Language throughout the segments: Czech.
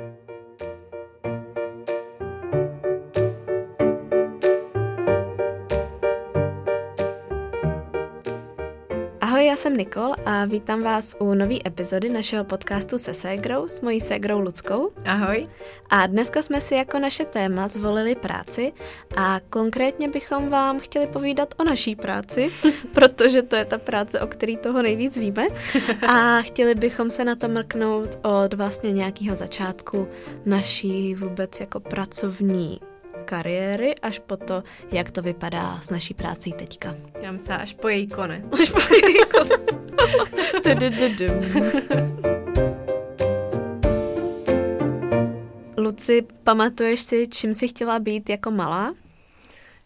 thank you jsem Nikol a vítám vás u nové epizody našeho podcastu se ségrou s mojí ségrou Luckou. Ahoj. A dneska jsme si jako naše téma zvolili práci a konkrétně bychom vám chtěli povídat o naší práci, protože to je ta práce, o který toho nejvíc víme. A chtěli bychom se na to mrknout od vlastně nějakého začátku naší vůbec jako pracovní kariéry až po to, jak to vypadá s naší prací teďka. Já myslím, až po její konec. Až po její konec. Luci, pamatuješ si, čím jsi chtěla být jako malá?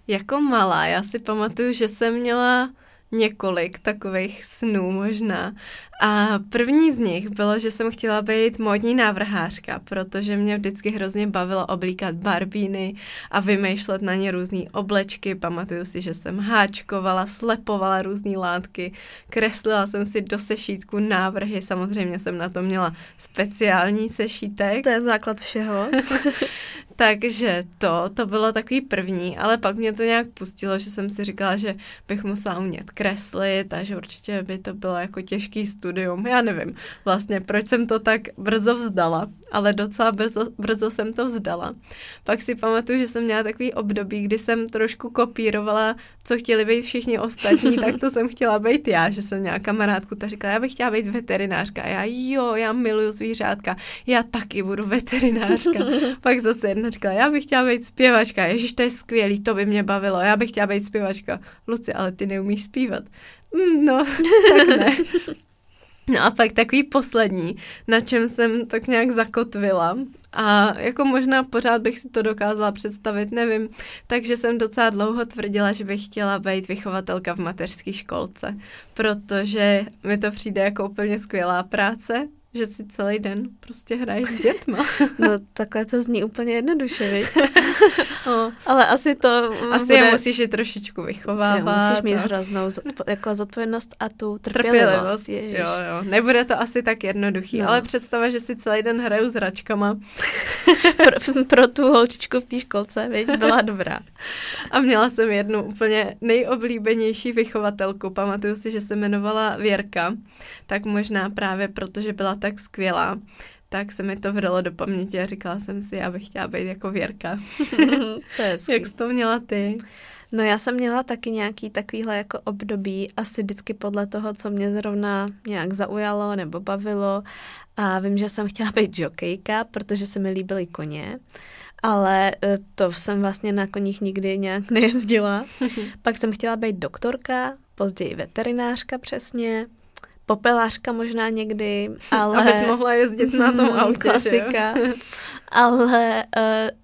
Jako malá, já si pamatuju, že jsem měla několik takových snů možná. A první z nich bylo, že jsem chtěla být módní návrhářka, protože mě vždycky hrozně bavilo oblíkat barbíny a vymýšlet na ně různé oblečky. Pamatuju si, že jsem háčkovala, slepovala různé látky, kreslila jsem si do sešítku návrhy, samozřejmě jsem na to měla speciální sešítek. To je základ všeho. Takže to, to bylo takový první, ale pak mě to nějak pustilo, že jsem si říkala, že bych musela umět kreslit a že určitě by to bylo jako těžký studium. Já nevím vlastně, proč jsem to tak brzo vzdala, ale docela brzo, brzo jsem to vzdala. Pak si pamatuju, že jsem měla takový období, kdy jsem trošku kopírovala, co chtěli být všichni ostatní, tak to jsem chtěla být já, že jsem měla kamarádku, ta říkala, já bych chtěla být veterinářka. A já, jo, já miluju zvířátka, já taky budu veterinářka. Pak zase jedna říkala, já bych chtěla být zpěvačka, ježiš, to je skvělý, to by mě bavilo, já bych chtěla být zpěvačka. Luci, ale ty neumíš zpívat. Mm, no, tak ne. No a pak takový poslední, na čem jsem tak nějak zakotvila a jako možná pořád bych si to dokázala představit, nevím, takže jsem docela dlouho tvrdila, že bych chtěla být vychovatelka v mateřské školce, protože mi to přijde jako úplně skvělá práce, že si celý den prostě hraješ s dětma. No takhle to zní úplně jednoduše, viď? no. Ale asi to Asi bude... je musíš je trošičku vychovávat. musíš mít a... hroznou zodpo- jako zodpovědnost a tu trpělivost. trpělivost. Jo, jo. Nebude to asi tak jednoduchý, no. ale představa, že si celý den hraju s hračkama. pro, pro tu holčičku v té školce, viď? Byla dobrá. A měla jsem jednu úplně nejoblíbenější vychovatelku. Pamatuju si, že se jmenovala Věrka. Tak možná právě protože byla tak skvělá, tak se mi to vralo do paměti a říkala jsem si, já bych chtěla být jako Věrka. to je Jak jsi to měla ty? No já jsem měla taky nějaký takovýhle jako období, asi vždycky podle toho, co mě zrovna nějak zaujalo nebo bavilo. A vím, že jsem chtěla být jokejka, protože se mi líbily koně, ale e, to jsem vlastně na koních nikdy nějak nejezdila. Pak jsem chtěla být doktorka, později veterinářka přesně, popelářka možná někdy, ale... Abys mohla jezdit na tom autě, Klasika. ale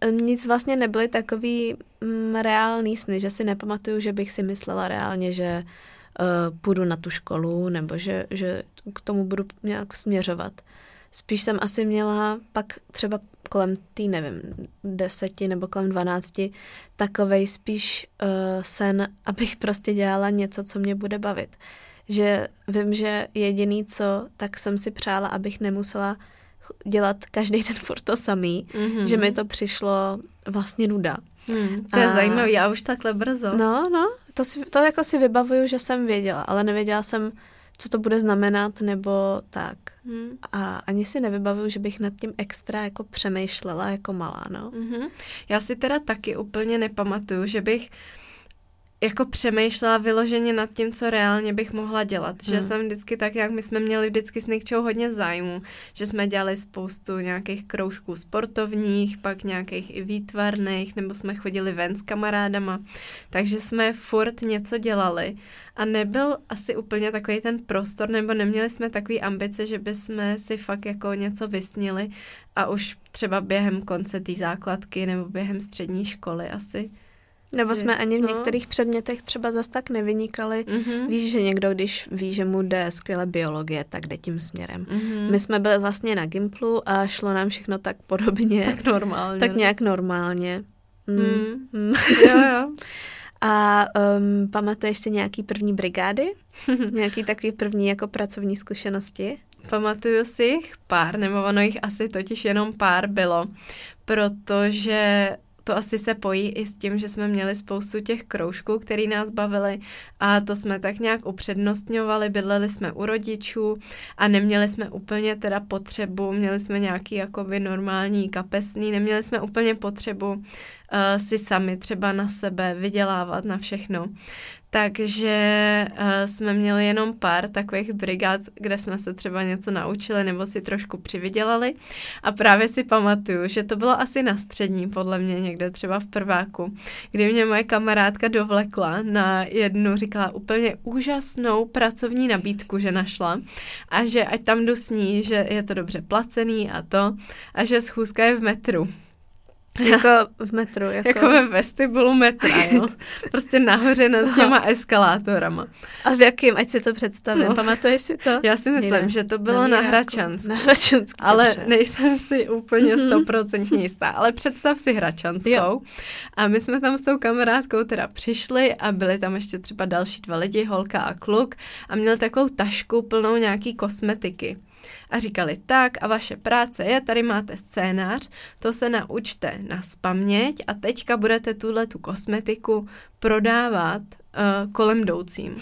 uh, nic vlastně nebyly takový um, reálný sny, že si nepamatuju, že bych si myslela reálně, že uh, půjdu na tu školu, nebo že, že k tomu budu nějak směřovat. Spíš jsem asi měla pak třeba kolem tý, nevím, deseti nebo kolem dvanácti, takovej spíš uh, sen, abych prostě dělala něco, co mě bude bavit že vím, že jediný co, tak jsem si přála, abych nemusela dělat každý den furt to samý, mm-hmm. že mi to přišlo vlastně nuda. Mm, to je a... zajímavé, já už takhle brzo. No, no, to, si, to jako si vybavuju, že jsem věděla, ale nevěděla jsem, co to bude znamenat, nebo tak. Mm. A ani si nevybavuju, že bych nad tím extra jako přemýšlela jako malá, no. Mm-hmm. Já si teda taky úplně nepamatuju, že bych jako přemýšlela vyloženě nad tím, co reálně bych mohla dělat. Hmm. Že jsem vždycky tak, jak my jsme měli vždycky s Nikčou hodně zájmu, že jsme dělali spoustu nějakých kroužků sportovních, pak nějakých i výtvarných, nebo jsme chodili ven s kamarádama. Takže jsme furt něco dělali a nebyl asi úplně takový ten prostor, nebo neměli jsme takový ambice, že bychom si fakt jako něco vysnili a už třeba během konce té základky nebo během střední školy asi nebo jsme ani v no. některých předmětech třeba zas tak nevynikali. Mm-hmm. Víš, že někdo, když ví, že mu jde skvěle biologie, tak jde tím směrem. Mm-hmm. My jsme byli vlastně na Gimplu a šlo nám všechno tak podobně. Tak normálně. Tak nějak normálně. Mm. Mm. jo, jo. A um, pamatuješ si nějaký první brigády? nějaký takový první jako pracovní zkušenosti? pamatuju si jich pár, nebo ono jich asi totiž jenom pár bylo, protože to asi se pojí i s tím, že jsme měli spoustu těch kroužků, který nás bavili a to jsme tak nějak upřednostňovali, bydleli jsme u rodičů a neměli jsme úplně teda potřebu, měli jsme nějaký jakoby normální kapesný, neměli jsme úplně potřebu uh, si sami třeba na sebe vydělávat na všechno. Takže uh, jsme měli jenom pár takových brigád, kde jsme se třeba něco naučili nebo si trošku přivydělali. A právě si pamatuju, že to bylo asi na střední, podle mě někde třeba v prváku, kdy mě moje kamarádka dovlekla na jednu, říkala úplně úžasnou pracovní nabídku, že našla a že ať tam jdu s ní, že je to dobře placený a to a že schůzka je v metru. Jako v metru. Jako, jako ve vestibulu metra, jo. Prostě nahoře nad těma eskalátorama. A v jakým, ať si to představím, no. pamatuješ si to? Já si myslím, že to bylo na, na Hračansk. Na Hračansk, Ale dobře. nejsem si úplně mhm. stoprocentně jistá. Ale představ si Hračanskou. Jo. A my jsme tam s tou kamarádkou teda přišli a byli tam ještě třeba další dva lidi, holka a kluk a měli takovou tašku plnou nějaký kosmetiky a říkali, tak a vaše práce je, tady máte scénář, to se naučte na spaměť a teďka budete tuhle tu kosmetiku prodávat uh, kolem jdoucím.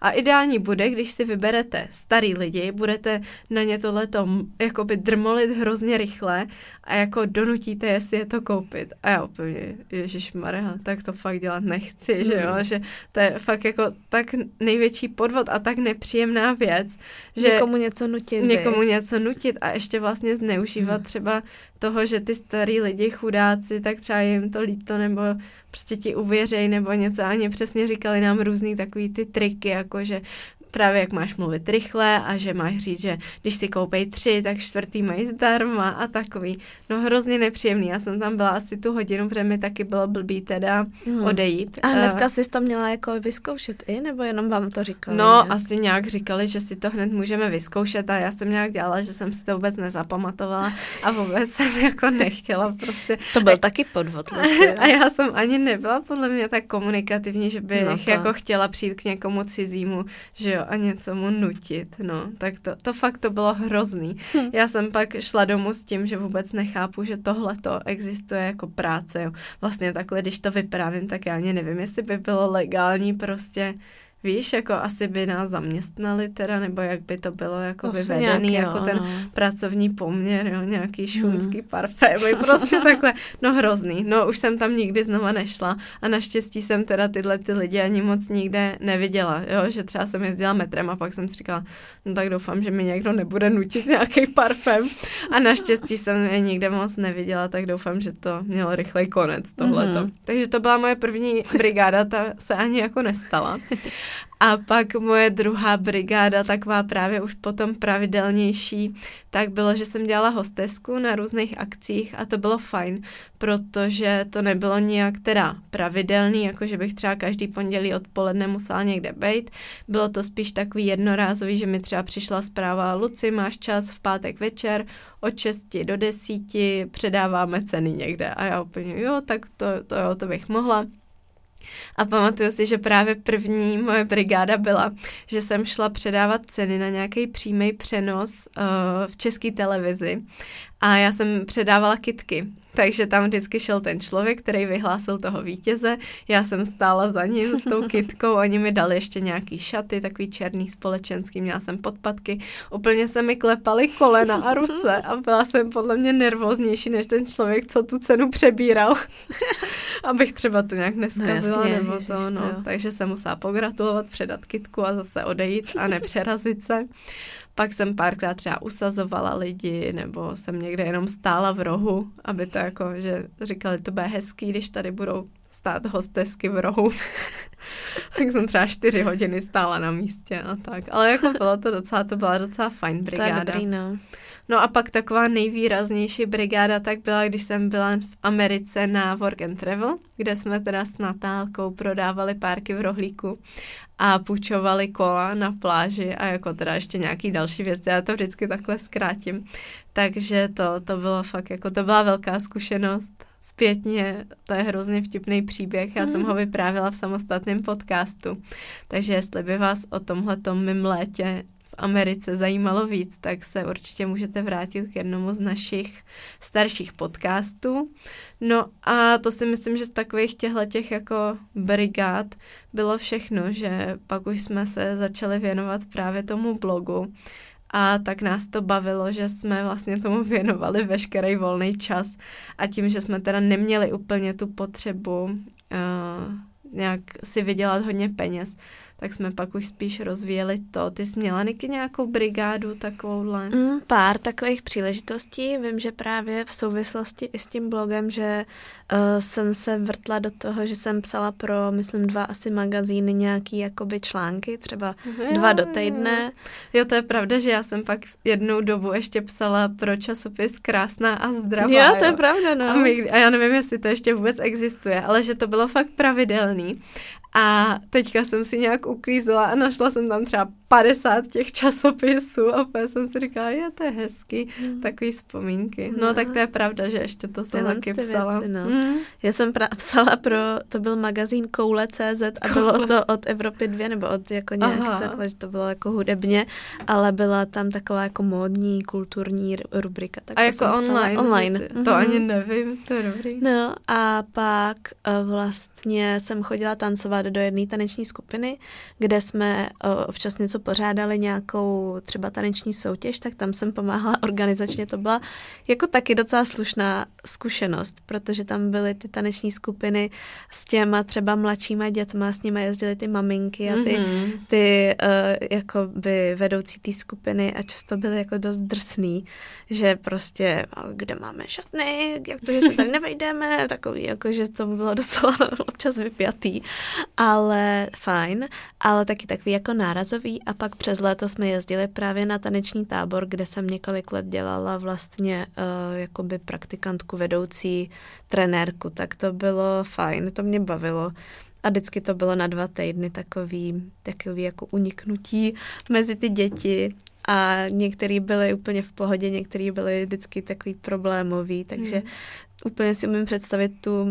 A ideální bude, když si vyberete starý lidi, budete na ně tohleto jakoby drmolit hrozně rychle a jako donutíte je si je to koupit. A já úplně, Ježíš Maria, tak to fakt dělat nechci, mm. že jo, hmm. že to je fakt jako tak největší podvod a tak nepříjemná věc, že někomu něco nutit. Někomu věc. něco nutit a ještě vlastně zneužívat mm. třeba toho, že ty starý lidi, chudáci, tak třeba jim to líto nebo prostě ti uvěřej nebo něco. Ani přesně říkali nám různý takový ty triky, jako že právě jak máš mluvit rychle a že máš říct, že když si koupej tři, tak čtvrtý mají zdarma a takový. No hrozně nepříjemný. Já jsem tam byla asi tu hodinu, protože mi taky bylo blbý teda hmm. odejít. A hnedka uh, jsi to měla jako vyzkoušet i, nebo jenom vám to říkali? No, ne? asi nějak říkali, že si to hned můžeme vyzkoušet a já jsem nějak dělala, že jsem si to vůbec nezapamatovala a vůbec jsem jako nechtěla prostě. To byl a, taky podvod. A já jsem ani nebyla podle mě tak komunikativní, že bych no jako chtěla přijít k někomu cizímu, že jo, jo, a něco mu nutit, no, tak to, to fakt to bylo hrozný. Hm. Já jsem pak šla domů s tím, že vůbec nechápu, že tohle to existuje jako práce, jo. Vlastně takhle, když to vyprávím, tak já ani nevím, jestli by bylo legální prostě Víš, jako asi by nás zaměstnali teda, nebo jak by to bylo jako asi vyvedený, nějaký, jako jo, ten no. pracovní poměr, jo, nějaký šunský hmm. parfém, prostě takhle, no hrozný. No už jsem tam nikdy znova nešla a naštěstí jsem teda tyhle ty lidi ani moc nikde neviděla, jo, že třeba jsem jezdila metrem a pak jsem si říkala, no tak doufám, že mi někdo nebude nutit nějaký parfém a naštěstí jsem je nikde moc neviděla, tak doufám, že to mělo rychlej konec tohleto. Mm-hmm. Takže to byla moje první brigáda, ta se ani jako nestala. A pak moje druhá brigáda, taková právě už potom pravidelnější, tak bylo, že jsem dělala hostesku na různých akcích a to bylo fajn, protože to nebylo nijak teda pravidelný, jako že bych třeba každý pondělí odpoledne musela někde být. Bylo to spíš takový jednorázový, že mi třeba přišla zpráva, Luci, máš čas v pátek večer, od 6 do 10 předáváme ceny někde. A já úplně, jo, tak to, to, jo, to bych mohla. A pamatuju si, že právě první moje brigáda byla, že jsem šla předávat ceny na nějaký přímý přenos uh, v české televizi a já jsem předávala kitky, takže tam vždycky šel ten člověk, který vyhlásil toho vítěze, já jsem stála za ním s tou kitkou, oni mi dali ještě nějaký šaty, takový černý společenský, měla jsem podpatky, úplně se mi klepaly kolena a ruce a byla jsem podle mě nervóznější než ten člověk, co tu cenu přebíral, abych třeba to nějak neskazila no jasně, nebo to, no. To. Takže jsem musela pogratulovat, předat kitku a zase odejít a nepřerazit se. Pak jsem párkrát třeba usazovala lidi, nebo jsem někde jenom stála v rohu, aby to jako, že říkali, to bude hezký, když tady budou stát hostesky v rohu. tak jsem třeba čtyři hodiny stála na místě a tak. Ale jako bylo to docela, to byla docela fajn brigáda. To je dobrý, no. No a pak taková nejvýraznější brigáda tak byla, když jsem byla v Americe na Work and Travel, kde jsme teda s Natálkou prodávali párky v rohlíku a půjčovali kola na pláži a jako teda ještě nějaký další věci, já to vždycky takhle zkrátím. Takže to, to bylo fakt, jako to byla velká zkušenost. Zpětně, to je hrozně vtipný příběh, já mm. jsem ho vyprávila v samostatném podcastu. Takže jestli by vás o tomhle mým létě Americe zajímalo víc, tak se určitě můžete vrátit k jednomu z našich starších podcastů. No a to si myslím, že z takových těchto těch jako brigád bylo všechno, že pak už jsme se začali věnovat právě tomu blogu a tak nás to bavilo, že jsme vlastně tomu věnovali veškerý volný čas a tím, že jsme teda neměli úplně tu potřebu uh, nějak si vydělat hodně peněz, tak jsme pak už spíš rozvíjeli to. Ty jsi měla Niky nějakou brigádu takovouhle? Mm, pár takových příležitostí. Vím, že právě v souvislosti i s tím blogem, že uh, jsem se vrtla do toho, že jsem psala pro, myslím, dva asi magazíny nějaký jakoby články, třeba jo, dva do týdne. Jo, to je pravda, že já jsem pak jednou dobu ještě psala pro časopis Krásná a zdravá. Jo, to jo. je pravda, no. A, my, a já nevím, jestli to ještě vůbec existuje, ale že to bylo fakt pravidelný. A teďka jsem si nějak uklízela a našla jsem tam třeba 50 těch časopisů a opět jsem si říkala, je to je hezky, mm. takový vzpomínky. No, no tak to je pravda, že ještě to jsem taky psala. Věci, no. mm. Já jsem pra- psala pro, to byl magazín Koule.cz a Koule. bylo to od Evropy 2, nebo od jako nějak Aha. takhle, že to bylo jako hudebně, ale byla tam taková jako módní, kulturní rubrika. Tak a jako online? Online. Si, to mm-hmm. ani nevím, to je dobrý. No a pak uh, vlastně jsem chodila tancovat do jedné taneční skupiny, kde jsme uh, občas něco pořádali nějakou třeba taneční soutěž, tak tam jsem pomáhala organizačně. To byla jako taky docela slušná zkušenost, protože tam byly ty taneční skupiny s těma třeba mladšíma dětma, s nimi jezdily ty maminky a ty, mm-hmm. ty uh, jako by vedoucí té skupiny a často byly jako dost drsný, že prostě kde máme šatny, jak to, že se tady nevejdeme, takový, jako že to bylo docela občas vypjatý, ale fajn, ale taky takový jako nárazový. A pak přes léto jsme jezdili právě na taneční tábor, kde jsem několik let dělala vlastně uh, jakoby praktikantku, vedoucí, trenérku, tak to bylo fajn, to mě bavilo. A vždycky to bylo na dva týdny takový, takový jako uniknutí mezi ty děti. A některý byli úplně v pohodě, některý byli vždycky takový problémový, takže hmm úplně si umím představit tu uh,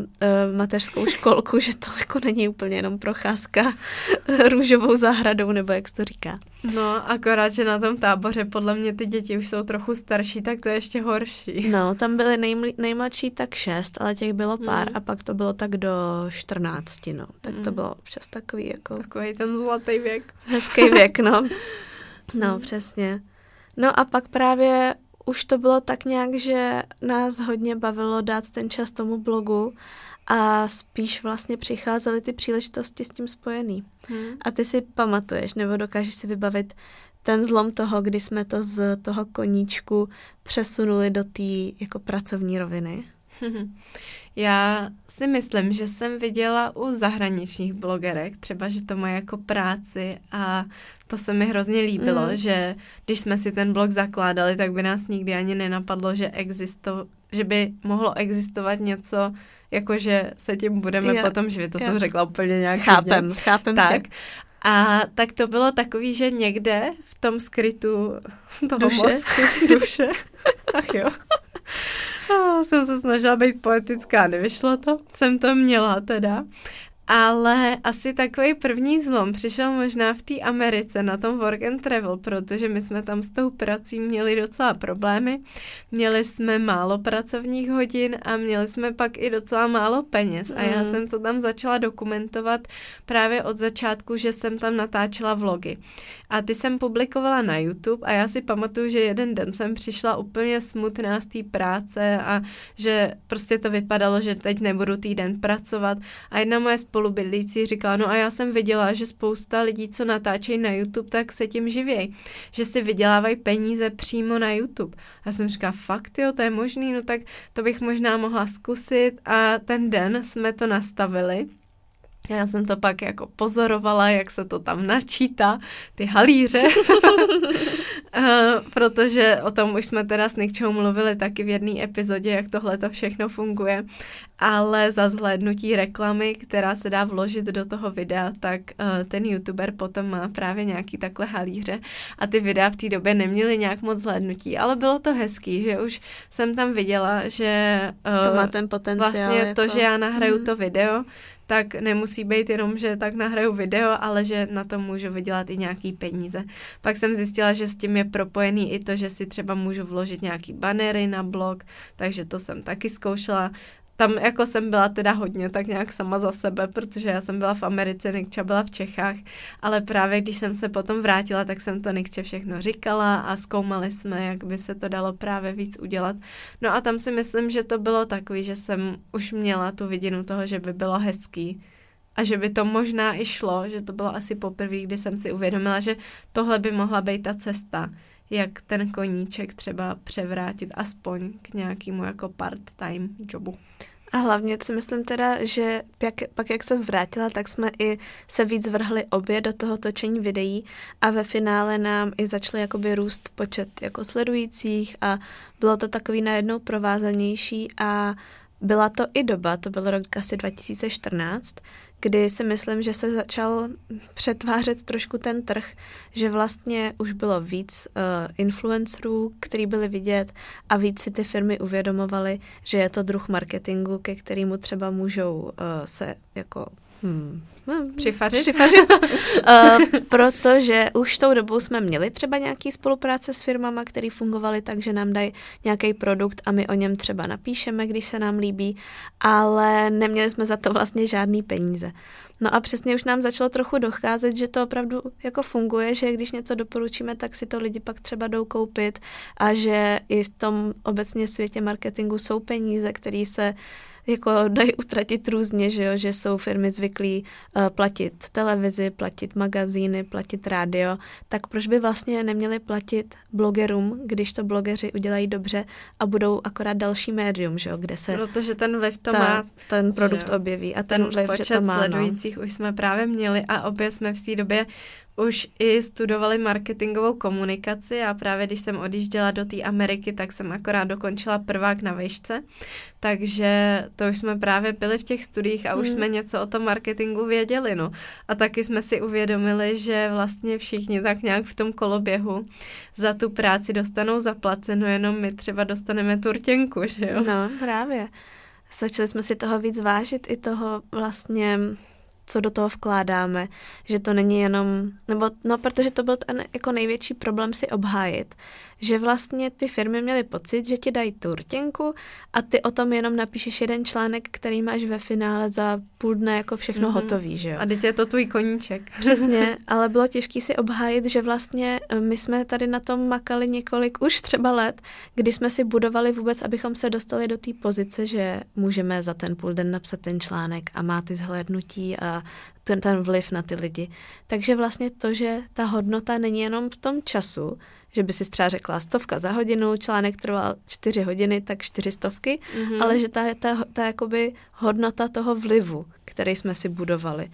mateřskou školku, že to jako není úplně jenom procházka růžovou zahradou, nebo jak se to říká. No, akorát, že na tom táboře podle mě ty děti už jsou trochu starší, tak to je ještě horší. No, tam byly nejml- nejmladší tak šest, ale těch bylo pár hmm. a pak to bylo tak do 14, no. Tak hmm. to bylo občas takový jako... Takový ten zlatý věk. Hezký věk, no. No, hmm. přesně. No a pak právě už to bylo tak nějak, že nás hodně bavilo dát ten čas tomu blogu a spíš vlastně přicházely ty příležitosti s tím spojený. Hmm. A ty si pamatuješ nebo dokážeš si vybavit ten zlom toho, kdy jsme to z toho koníčku přesunuli do té jako pracovní roviny? Já si myslím, že jsem viděla u zahraničních blogerek, třeba, že to mají jako práci a to se mi hrozně líbilo, mm. že když jsme si ten blog zakládali, tak by nás nikdy ani nenapadlo, že, existo, že by mohlo existovat něco, jako že se tím budeme jo, potom živit. To jo. jsem řekla úplně nějak. Chápem, hodně. chápem tak. Tě. A tak to bylo takový, že někde v tom skrytu toho duše. mozku, duše, ach jo, jsem se snažila být poetická, nevyšlo to, jsem to měla teda. Ale asi takový první zlom přišel možná v té Americe na tom work and travel, protože my jsme tam s tou prací měli docela problémy. Měli jsme málo pracovních hodin a měli jsme pak i docela málo peněz. A já mm. jsem to tam začala dokumentovat právě od začátku, že jsem tam natáčela vlogy. A ty jsem publikovala na YouTube a já si pamatuju, že jeden den jsem přišla úplně smutná z té práce a že prostě to vypadalo, že teď nebudu týden pracovat. A jedna moje spolubydlící říkala, no a já jsem viděla, že spousta lidí, co natáčejí na YouTube, tak se tím živějí, že si vydělávají peníze přímo na YouTube. A jsem říkala, fakt jo, to je možný, no tak to bych možná mohla zkusit a ten den jsme to nastavili já jsem to pak jako pozorovala, jak se to tam načítá, ty halíře, eh, protože o tom už jsme teda s Nikčou mluvili taky v jedné epizodě, jak tohle to všechno funguje. ale za zhlédnutí reklamy, která se dá vložit do toho videa, tak uh, ten youtuber potom má právě nějaký takhle halíře a ty videa v té době neměly nějak moc zhlédnutí, ale bylo to hezký, že už jsem tam viděla, že uh, to má ten potenciál. Vlastně jako... to, že já nahraju mm. to video, tak nemusí být jenom, že tak nahraju video, ale že na to můžu vydělat i nějaký peníze. Pak jsem zjistila, že s tím je propojený i to, že si třeba můžu vložit nějaký banery na blog, takže to jsem taky zkoušela tam jako jsem byla teda hodně tak nějak sama za sebe, protože já jsem byla v Americe, Nikča byla v Čechách, ale právě když jsem se potom vrátila, tak jsem to Nikče všechno říkala a zkoumali jsme, jak by se to dalo právě víc udělat. No a tam si myslím, že to bylo takový, že jsem už měla tu vidinu toho, že by bylo hezký a že by to možná i šlo, že to bylo asi poprvé, kdy jsem si uvědomila, že tohle by mohla být ta cesta, jak ten koníček třeba převrátit aspoň k nějakému jako part-time jobu. A hlavně si myslím teda, že jak, pak jak se zvrátila, tak jsme i se víc vrhli obě do toho točení videí a ve finále nám i začaly jakoby růst počet jako sledujících a bylo to takový najednou provázanější a byla to i doba, to byl rok asi 2014, kdy si myslím, že se začal přetvářet trošku ten trh, že vlastně už bylo víc uh, influencerů, který byli vidět a víc si ty firmy uvědomovaly, že je to druh marketingu, ke kterému třeba můžou uh, se jako hmm, Hmm, přifařit. Přifařit. uh, protože už tou dobou jsme měli třeba nějaký spolupráce s firmama, které fungovaly tak, že nám dají nějaký produkt a my o něm třeba napíšeme, když se nám líbí, ale neměli jsme za to vlastně žádný peníze. No a přesně už nám začalo trochu docházet, že to opravdu jako funguje, že když něco doporučíme, tak si to lidi pak třeba jdou koupit a že i v tom obecně světě marketingu jsou peníze, které se jako dají utratit různě, že jo, že jsou firmy zvyklí uh, platit televizi, platit magazíny, platit rádio, tak proč by vlastně neměli platit blogerům, když to blogeři udělají dobře a budou akorát další médium, že jo, kde se Protože ten vliv to ta, má. Ten produkt objeví a ten, ten vliv, že to má. No. sledujících no. už jsme právě měli a obě jsme v té době už i studovali marketingovou komunikaci a právě když jsem odjížděla do té Ameriky, tak jsem akorát dokončila prvák na výšce, takže to už jsme právě byli v těch studiích a hmm. už jsme něco o tom marketingu věděli, no. A taky jsme si uvědomili, že vlastně všichni tak nějak v tom koloběhu za tu práci dostanou zaplaceno, jenom my třeba dostaneme turtěnku, že jo? No, právě. Začali jsme si toho víc vážit i toho vlastně co do toho vkládáme, že to není jenom, nebo no, protože to byl ten jako největší problém si obhájit, že vlastně ty firmy měly pocit, že ti dají tu rtěnku a ty o tom jenom napíšeš jeden článek, který máš ve finále za půl dne jako všechno mm-hmm. hotový, že jo. A teď je to tvůj koníček. Přesně, ale bylo těžké si obhájit, že vlastně eh, my jsme tady na tom makali několik už třeba let, kdy jsme si budovali vůbec, abychom se dostali do té pozice, že můžeme za ten půl den napsat ten článek a má ty zhlédnutí a ten, ten vliv na ty lidi. Takže vlastně to, že ta hodnota není jenom v tom času, že by si třeba řekla stovka za hodinu, článek trval čtyři hodiny, tak čtyři stovky, mm-hmm. ale že ta, ta, ta jakoby hodnota toho vlivu, který jsme si budovali,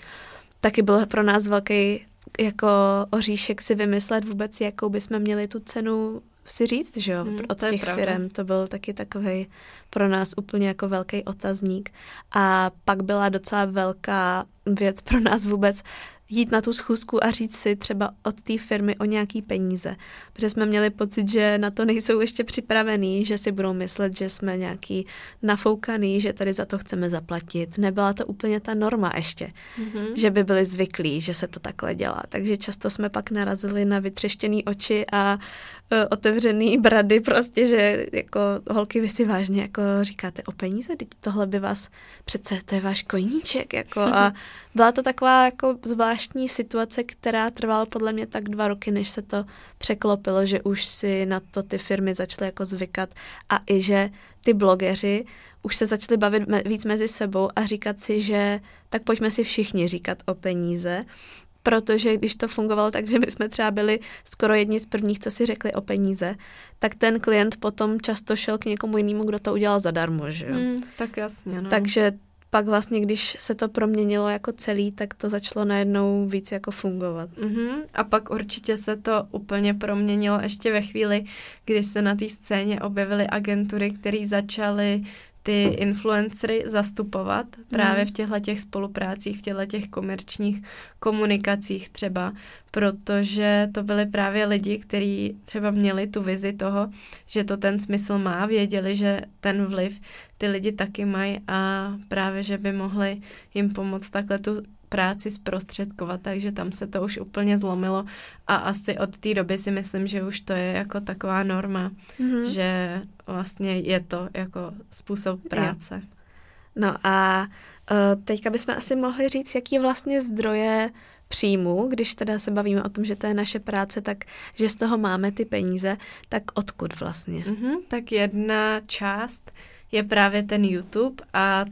taky byl pro nás velký jako oříšek si vymyslet vůbec, jakou bychom měli tu cenu si říct, že jo, hmm, od těch firm. To byl taky takový pro nás úplně jako velký otazník. A pak byla docela velká věc pro nás vůbec jít na tu schůzku a říct si třeba od té firmy o nějaký peníze. Protože jsme měli pocit, že na to nejsou ještě připravený, že si budou myslet, že jsme nějaký nafoukaný, že tady za to chceme zaplatit. Nebyla to úplně ta norma ještě, mm-hmm. že by byli zvyklí, že se to takhle dělá. Takže často jsme pak narazili na vytřeštěný oči a uh, otevřený brady prostě, že jako holky vy si vážně jako říkáte o peníze, teď tohle by vás přece, to je váš koníček, jako a byla to taková jako zvláštní situace, která trvala podle mě tak dva roky, než se to překlopilo, že už si na to ty firmy začaly jako zvykat a i že ty blogeři už se začali bavit víc mezi sebou a říkat si, že tak pojďme si všichni říkat o peníze protože když to fungovalo tak, že my jsme třeba byli skoro jedni z prvních, co si řekli o peníze, tak ten klient potom často šel k někomu jinému, kdo to udělal zadarmo, že jo? Mm, tak jasně, no. Takže pak vlastně, když se to proměnilo jako celý, tak to začalo najednou víc jako fungovat. Mm-hmm. A pak určitě se to úplně proměnilo ještě ve chvíli, kdy se na té scéně objevily agentury, které začaly ty influencery zastupovat právě mm. v těchto těch spoluprácích, v těchto těch komerčních komunikacích třeba, protože to byly právě lidi, kteří třeba měli tu vizi toho, že to ten smysl má, věděli, že ten vliv ty lidi taky mají a právě, že by mohli jim pomoct takhle tu práci zprostředkovat, takže tam se to už úplně zlomilo a asi od té doby si myslím, že už to je jako taková norma, mm-hmm. že vlastně je to jako způsob práce. Jo. No a uh, teďka bychom asi mohli říct, jaký je vlastně zdroje příjmu, když teda se bavíme o tom, že to je naše práce, tak že z toho máme ty peníze, tak odkud vlastně? Mm-hmm, tak jedna část je právě ten YouTube a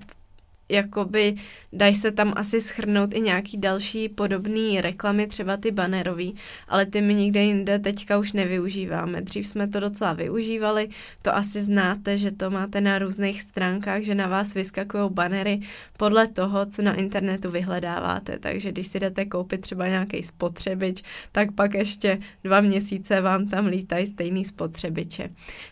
jakoby dají se tam asi schrnout i nějaký další podobný reklamy, třeba ty banerový, ale ty my nikde jinde teďka už nevyužíváme. Dřív jsme to docela využívali, to asi znáte, že to máte na různých stránkách, že na vás vyskakují banery podle toho, co na internetu vyhledáváte. Takže když si jdete koupit třeba nějaký spotřebič, tak pak ještě dva měsíce vám tam lítají stejný spotřebiče.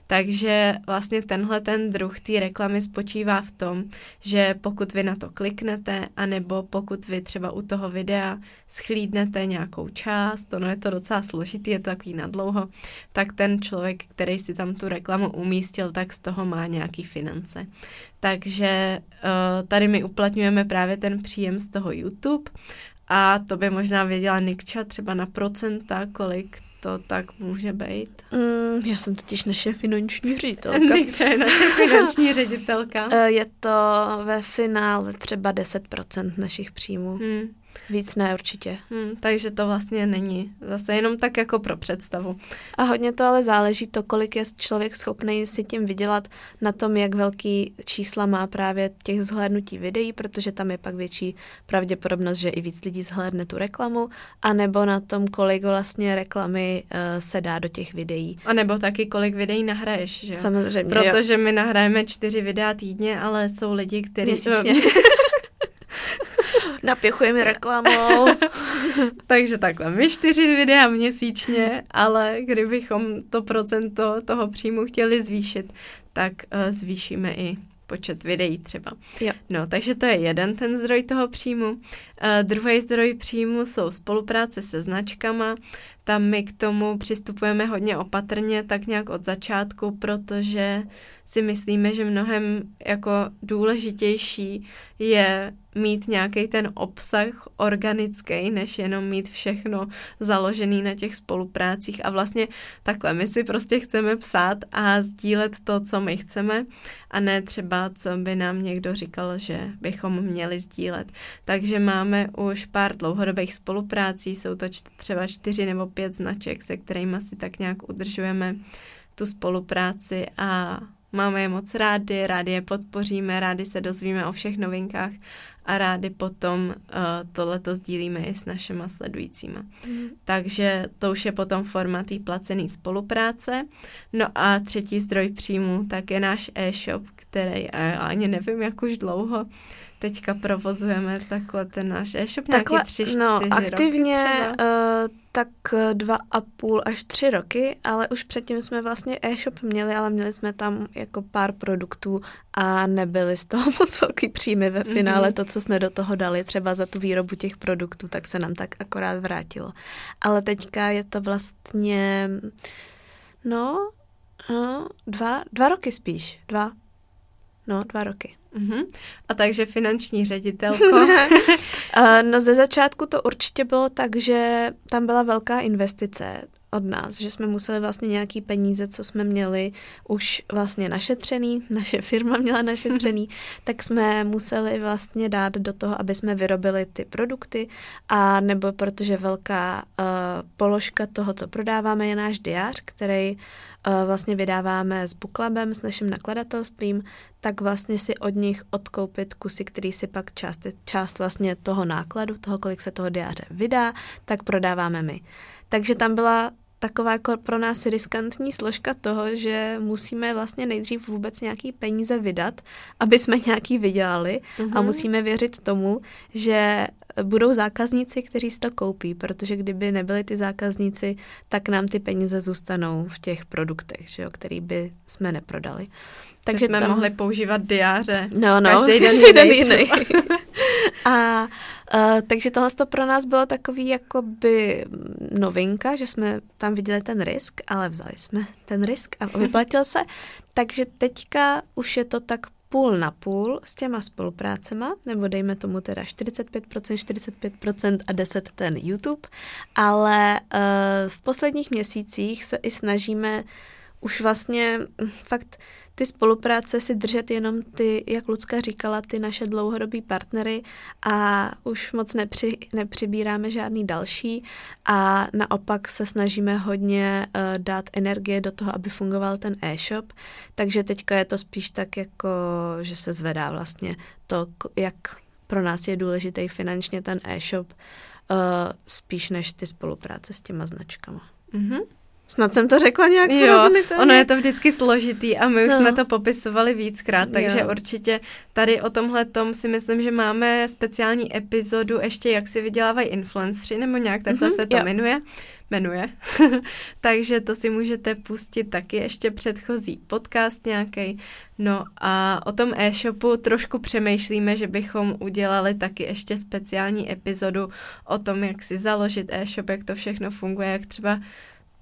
Takže vlastně tenhle ten druh té reklamy spočívá v tom, že pokud vy na to kliknete, anebo pokud vy třeba u toho videa schlídnete nějakou část, ono je to docela složitý, je to takový nadlouho, tak ten člověk, který si tam tu reklamu umístil, tak z toho má nějaký finance. Takže uh, tady my uplatňujeme právě ten příjem z toho YouTube a to by možná věděla Nikča třeba na procenta, kolik to tak může být? Mm, já jsem totiž naše finanční ředitelka. Nikča je naše finanční ředitelka. Eh, je to ve finále třeba 10% našich příjmů. Hmm. Víc ne, určitě. Hmm, takže to vlastně není. Zase jenom tak jako pro představu. A hodně to ale záleží to, kolik je člověk schopný si tím vydělat na tom, jak velký čísla má právě těch zhlédnutí videí, protože tam je pak větší pravděpodobnost, že i víc lidí zhlédne tu reklamu, anebo na tom, kolik vlastně reklamy uh, se dá do těch videí. A nebo taky, kolik videí nahraješ, že jo? Samozřejmě, Protože jo. my nahrajeme čtyři videa týdně, ale jsou lidi, kteří... Napěchujeme reklamou. Takže takhle, my čtyři videa měsíčně, ale kdybychom to procento toho příjmu chtěli zvýšit, tak uh, zvýšíme i počet videí třeba. Jo. No, takže to je jeden ten zdroj toho příjmu. Uh, druhý zdroj příjmu jsou spolupráce se značkama. Tam my k tomu přistupujeme hodně opatrně, tak nějak od začátku, protože si myslíme, že mnohem jako důležitější je mít nějaký ten obsah organický, než jenom mít všechno založený na těch spoluprácích. A vlastně takhle, my si prostě chceme psát a sdílet to, co my chceme, a ne třeba, co by nám někdo říkal, že bychom měli sdílet. Takže máme už pár dlouhodobých spoluprácí, jsou to třeba čtyři nebo pět značek, se kterými si tak nějak udržujeme tu spolupráci a Máme je moc rádi, rádi je podpoříme, rádi se dozvíme o všech novinkách a rádi potom uh, tohleto sdílíme i s našima sledujícíma. Mm. Takže to už je potom forma té placené spolupráce. No a třetí zdroj příjmu, tak je náš e-shop, který uh, ani nevím, jak už dlouho teďka provozujeme takhle ten náš e-shop, takhle, nějaký tři, no, aktivně roky uh, tak dva a půl až tři roky, ale už předtím jsme vlastně e-shop měli, ale měli jsme tam jako pár produktů a nebyly z toho moc velký příjmy ve finále. Mm-hmm. To, co jsme do toho dali třeba za tu výrobu těch produktů, tak se nám tak akorát vrátilo. Ale teďka je to vlastně, no, no dva, dva roky spíš, dva, no, dva roky. Uh-huh. A takže finanční ředitelko. no ze začátku to určitě bylo tak, že tam byla velká investice od nás, že jsme museli vlastně nějaký peníze, co jsme měli už vlastně našetřený, naše firma měla našetřený, tak jsme museli vlastně dát do toho, aby jsme vyrobili ty produkty a nebo protože velká uh, položka toho, co prodáváme, je náš diář, který uh, vlastně vydáváme s Booklabem, s naším nakladatelstvím, tak vlastně si od nich odkoupit kusy, který si pak část, část vlastně toho nákladu, toho, kolik se toho diáře vydá, tak prodáváme my. Takže tam byla taková jako pro nás riskantní složka toho, že musíme vlastně nejdřív vůbec nějaký peníze vydat, aby jsme nějaký vydělali mm-hmm. a mhm. musíme věřit tomu, že budou zákazníci, kteří si to koupí, protože kdyby nebyli ty zákazníci, tak nám ty peníze zůstanou v těch produktech, že jo, který by jsme neprodali. Takže jsme tam... mohli používat diáře no, no, každý den každý den jiný. a uh, takže tohle to pro nás bylo takový jakoby novinka, že jsme tam viděli ten risk, ale vzali jsme ten risk a vyplatil se. Takže teďka už je to tak půl na půl s těma spoluprácema, nebo dejme tomu teda 45%, 45% a 10% ten YouTube, ale uh, v posledních měsících se i snažíme už vlastně hm, fakt ty spolupráce si držet jenom ty, jak Lucka říkala, ty naše dlouhodobí partnery a už moc nepři, nepřibíráme žádný další a naopak se snažíme hodně uh, dát energie do toho, aby fungoval ten e-shop, takže teďka je to spíš tak jako, že se zvedá vlastně to, jak pro nás je důležitý finančně ten e-shop, uh, spíš než ty spolupráce s těma značkama. Mm-hmm. Snad jsem to řekla nějak srozumitelně. Ono je to vždycky složitý a my už no. jsme to popisovali víckrát, takže jo. určitě tady o tomhle tom si myslím, že máme speciální epizodu ještě jak si vydělávají influenceri, nebo nějak takhle mm-hmm, se to jo. jmenuje. Jmenuje. takže to si můžete pustit taky ještě předchozí podcast nějaký. No a o tom e-shopu trošku přemýšlíme, že bychom udělali taky ještě speciální epizodu o tom, jak si založit e-shop, jak to všechno funguje, jak třeba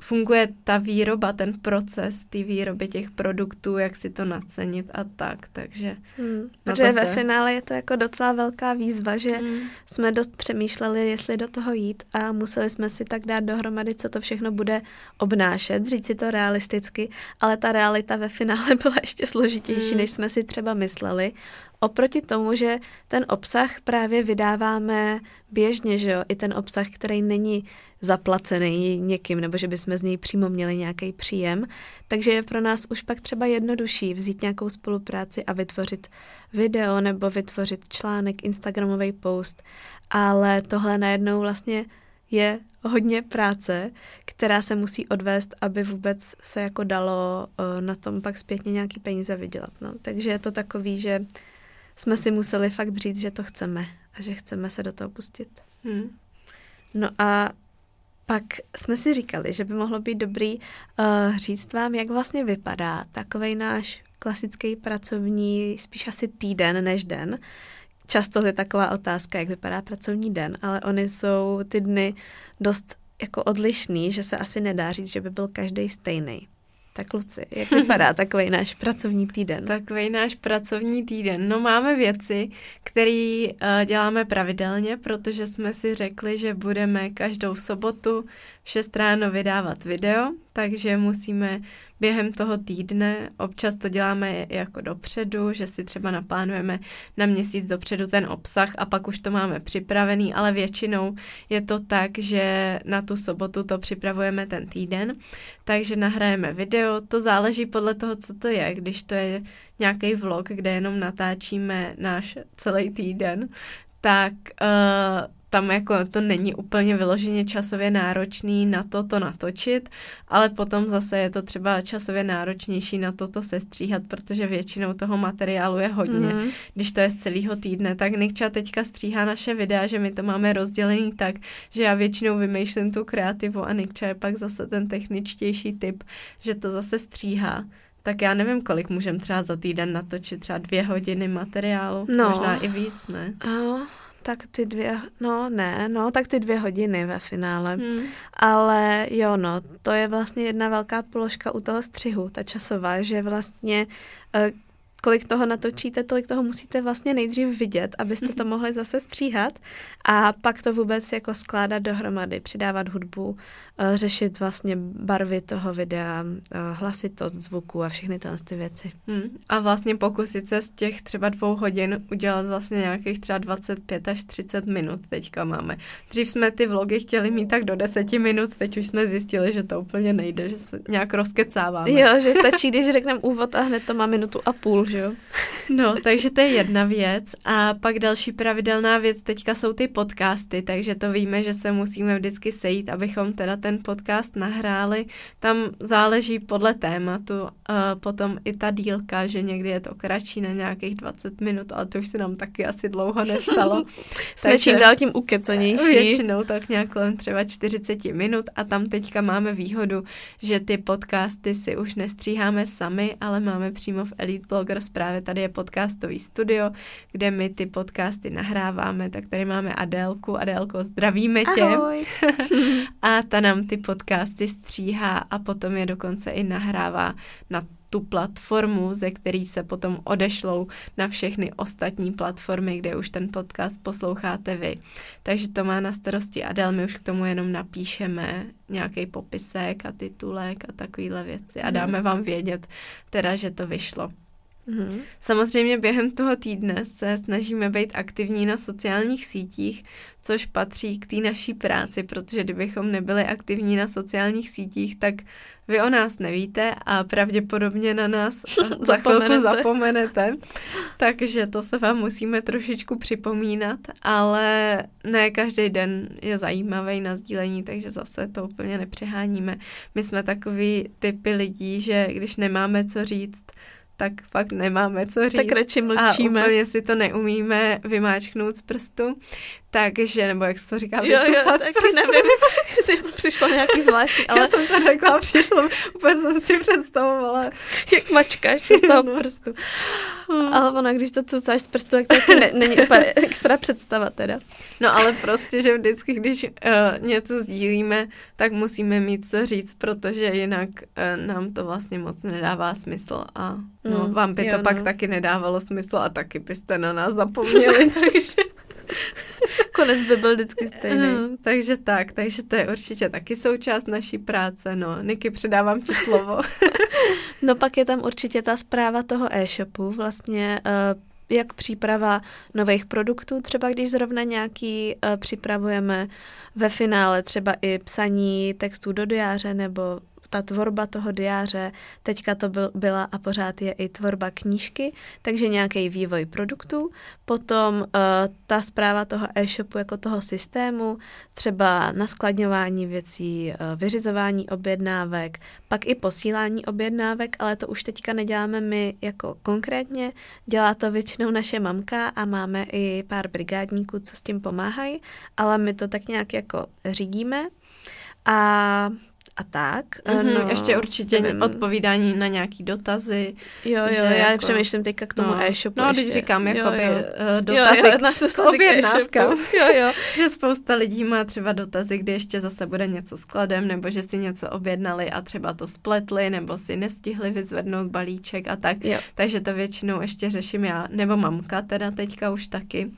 funguje ta výroba, ten proces ty výroby těch produktů, jak si to nacenit a tak, takže... Hmm, protože ve finále je to jako docela velká výzva, že hmm. jsme dost přemýšleli, jestli do toho jít a museli jsme si tak dát dohromady, co to všechno bude obnášet, říct si to realisticky, ale ta realita ve finále byla ještě složitější, hmm. než jsme si třeba mysleli. Oproti tomu, že ten obsah právě vydáváme běžně, že jo, i ten obsah, který není zaplacený někým, nebo že bychom z něj přímo měli nějaký příjem. Takže je pro nás už pak třeba jednodušší vzít nějakou spolupráci a vytvořit video nebo vytvořit článek, Instagramový post, ale tohle najednou vlastně je hodně práce, která se musí odvést, aby vůbec se jako dalo uh, na tom pak zpětně nějaký peníze vydělat. No. Takže je to takový, že jsme si museli fakt říct, že to chceme a že chceme se do toho pustit. Hmm. No a pak jsme si říkali, že by mohlo být dobrý uh, říct vám, jak vlastně vypadá takový náš klasický pracovní, spíš asi týden než den. Často je taková otázka, jak vypadá pracovní den, ale oni jsou ty dny dost jako odlišný, že se asi nedá říct, že by byl každý stejný. Tak Luci, jak vypadá takový náš pracovní týden? Takový náš pracovní týden. No máme věci, které uh, děláme pravidelně, protože jsme si řekli, že budeme každou sobotu v 6 ráno vydávat video, takže musíme během toho týdne, občas to děláme jako dopředu, že si třeba naplánujeme na měsíc dopředu ten obsah a pak už to máme připravený, ale většinou je to tak, že na tu sobotu to připravujeme ten týden, takže nahrajeme video, to záleží podle toho, co to je, když to je nějaký vlog, kde jenom natáčíme náš celý týden, tak uh, tam jako to není úplně vyloženě časově náročný na to to natočit, ale potom zase je to třeba časově náročnější na to to sestříhat, protože většinou toho materiálu je hodně. Mm. Když to je z celého týdne, tak Nikča teďka stříhá naše videa, že my to máme rozdělený tak, že já většinou vymýšlím tu kreativu a Nikča je pak zase ten techničtější typ, že to zase stříhá. Tak já nevím, kolik můžeme třeba za týden natočit, třeba dvě hodiny materiálu, no. možná i víc, ne? Uh tak ty dvě, no ne, no tak ty dvě hodiny ve finále. Hmm. Ale jo, no, to je vlastně jedna velká položka u toho střihu, ta časová, že vlastně eh, kolik toho natočíte, tolik toho musíte vlastně nejdřív vidět, abyste to mohli zase stříhat a pak to vůbec jako skládat dohromady, přidávat hudbu, eh, řešit vlastně barvy toho videa, eh, hlasitost zvuku a všechny tyhle ty věci. Hmm. A vlastně pokusit se z těch třeba dvou hodin udělat vlastně nějakých třeba 25 až 30 minut teďka máme. Dřív jsme ty vlogy chtěli mít tak do 10 minut, teď už jsme zjistili, že to úplně nejde, že nějak rozkecáváme. Jo, že stačí, když řekneme úvod a hned to má minutu a půl že jo? No, takže to je jedna věc. A pak další pravidelná věc teďka jsou ty podcasty, takže to víme, že se musíme vždycky sejít, abychom teda ten podcast nahráli. Tam záleží podle tématu, uh, potom i ta dílka, že někdy je to kratší na nějakých 20 minut, ale to už se nám taky asi dlouho nestalo. Jsme čím dál tím ukecanější. Většinou tak nějak kolem třeba 40 minut a tam teďka máme výhodu, že ty podcasty si už nestříháme sami, ale máme přímo v Elite Bloggers právě tady je podcastový studio, kde my ty podcasty nahráváme, tak tady máme Adélku. Adélko, zdravíme tě. Ahoj. a ta nám ty podcasty stříhá a potom je dokonce i nahrává na tu platformu, ze který se potom odešlou na všechny ostatní platformy, kde už ten podcast posloucháte vy. Takže to má na starosti Adel, my už k tomu jenom napíšeme nějaký popisek a titulek a takovéhle věci a mhm. dáme vám vědět teda, že to vyšlo. Mm-hmm. Samozřejmě během toho týdne se snažíme být aktivní na sociálních sítích, což patří k té naší práci, protože kdybychom nebyli aktivní na sociálních sítích, tak vy o nás nevíte a pravděpodobně na nás za chvilku zapomenete. Takže to se vám musíme trošičku připomínat, ale ne každý den je zajímavý na sdílení, takže zase to úplně nepřeháníme. My jsme takový typy lidí, že když nemáme co říct, tak fakt nemáme co říct. Tak radši mlčíme. A úplně si to neumíme vymáčknout z prstu. Takže, nebo jak se to říká, jo, jo, taky nevím, jestli to přišlo nějaký zvláštní, ale... Já jsem to řekla, přišlo, úplně jsem si představovala. Jak mačkáš z toho no. prstu. Hmm. Ale ona, když to cucáš z prstu, tak to ne, není úplně extra představa teda. No ale prostě, že vždycky, když uh, něco sdílíme, tak musíme mít co říct, protože jinak uh, nám to vlastně moc nedává smysl a no, mm, vám by jo, to no. pak taky nedávalo smysl a taky byste na nás zapomněli, takže... Konec by byl vždycky stejný. Uh, takže tak, takže to je určitě taky součást naší práce. No, Niky, předávám ti slovo. no pak je tam určitě ta zpráva toho e-shopu, vlastně uh, jak příprava nových produktů, třeba když zrovna nějaký uh, připravujeme ve finále, třeba i psaní textů do diáře nebo ta tvorba toho diáře, teďka to byl, byla a pořád je i tvorba knížky, takže nějaký vývoj produktů, potom uh, ta zpráva toho e-shopu jako toho systému, třeba naskladňování věcí, uh, vyřizování objednávek, pak i posílání objednávek, ale to už teďka neděláme my jako konkrétně, dělá to většinou naše mamka a máme i pár brigádníků, co s tím pomáhají, ale my to tak nějak jako řídíme. A a tak. Mm-hmm, no, ještě určitě nevím. odpovídání na nějaký dotazy. Jo, jo, já jako, přemýšlím teďka k tomu no, e-shopu No, ještě. když říkám, jo, jakoby jo. Uh, dotazy jo, jo, na k objednávkám. Jo, jo. že spousta lidí má třeba dotazy, kdy ještě zase bude něco skladem, nebo že si něco objednali a třeba to spletli, nebo si nestihli vyzvednout balíček a tak. Jo. Takže to většinou ještě řeším já, nebo mamka teda teďka už taky.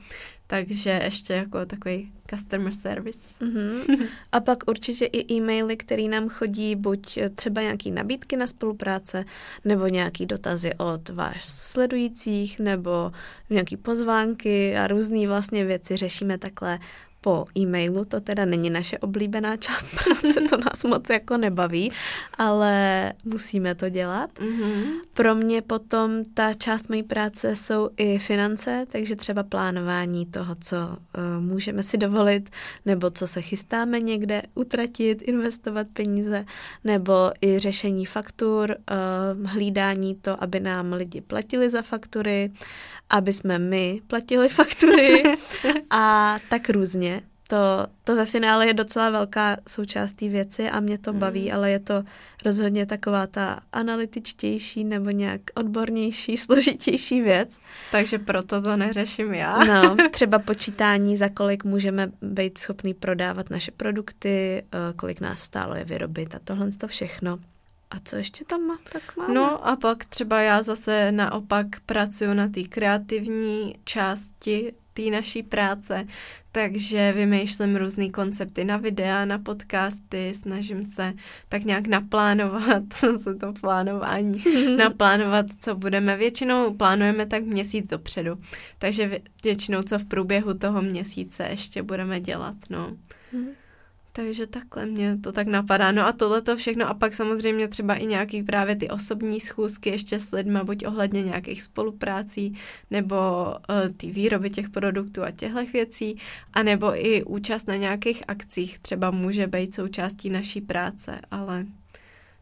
Takže ještě jako takový customer service. Mm-hmm. A pak určitě i e-maily, které nám chodí, buď třeba nějaký nabídky na spolupráce, nebo nějaký dotazy od vás sledujících, nebo nějaký pozvánky a různé vlastně věci řešíme takhle po e-mailu, to teda není naše oblíbená část práce, to nás moc jako nebaví, ale musíme to dělat. Mm-hmm. Pro mě potom ta část mojí práce jsou i finance, takže třeba plánování toho, co uh, můžeme si dovolit, nebo co se chystáme někde utratit, investovat peníze, nebo i řešení faktur, uh, hlídání to, aby nám lidi platili za faktury, aby jsme my platili faktury a tak různě. To, to ve finále je docela velká součást té věci a mě to mm. baví, ale je to rozhodně taková ta analytičtější nebo nějak odbornější, složitější věc. Takže proto to neřeším já. No, třeba počítání, za kolik můžeme být schopný prodávat naše produkty, eh, kolik nás stálo je vyrobit a tohle to všechno. A co ještě tam má? Tak máme. No a pak třeba já zase naopak pracuji na té kreativní části té naší práce, takže vymýšlím různé koncepty na videa, na podcasty, snažím se tak nějak naplánovat, se to plánování, naplánovat, co budeme. Většinou plánujeme tak měsíc dopředu, takže většinou co v průběhu toho měsíce ještě budeme dělat, no. Mm. Takže takhle mě to tak napadá. No a tohle to všechno a pak samozřejmě třeba i nějaký právě ty osobní schůzky ještě s lidma, buď ohledně nějakých spoluprácí, nebo uh, ty výroby těch produktů a těchto věcí, a nebo i účast na nějakých akcích třeba může být součástí naší práce, ale